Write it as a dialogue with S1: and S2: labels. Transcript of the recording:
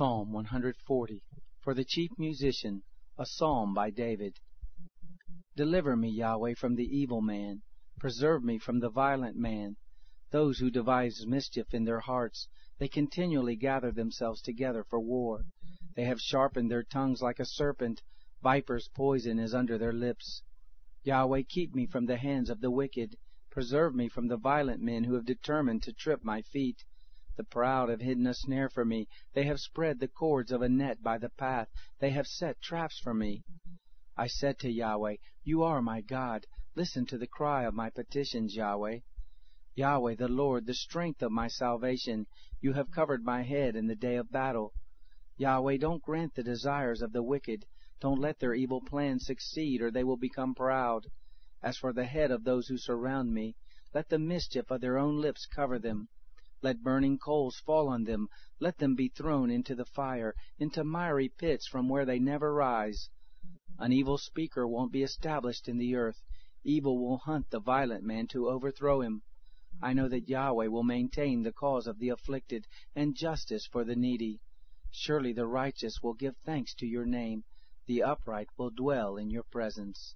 S1: Psalm 140 For the chief musician, a psalm by David. Deliver me, Yahweh, from the evil man. Preserve me from the violent man. Those who devise mischief in their hearts, they continually gather themselves together for war. They have sharpened their tongues like a serpent. Viper's poison is under their lips. Yahweh, keep me from the hands of the wicked. Preserve me from the violent men who have determined to trip my feet. The proud have hidden a snare for me. They have spread the cords of a net by the path. They have set traps for me. I said to Yahweh, You are my God. Listen to the cry of my petitions, Yahweh. Yahweh, the Lord, the strength of my salvation, you have covered my head in the day of battle. Yahweh, don't grant the desires of the wicked. Don't let their evil plans succeed, or they will become proud. As for the head of those who surround me, let the mischief of their own lips cover them. Let burning coals fall on them. Let them be thrown into the fire, into miry pits from where they never rise. An evil speaker won't be established in the earth. Evil will hunt the violent man to overthrow him. I know that Yahweh will maintain the cause of the afflicted and justice for the needy. Surely the righteous will give thanks to your name. The upright will dwell in your presence.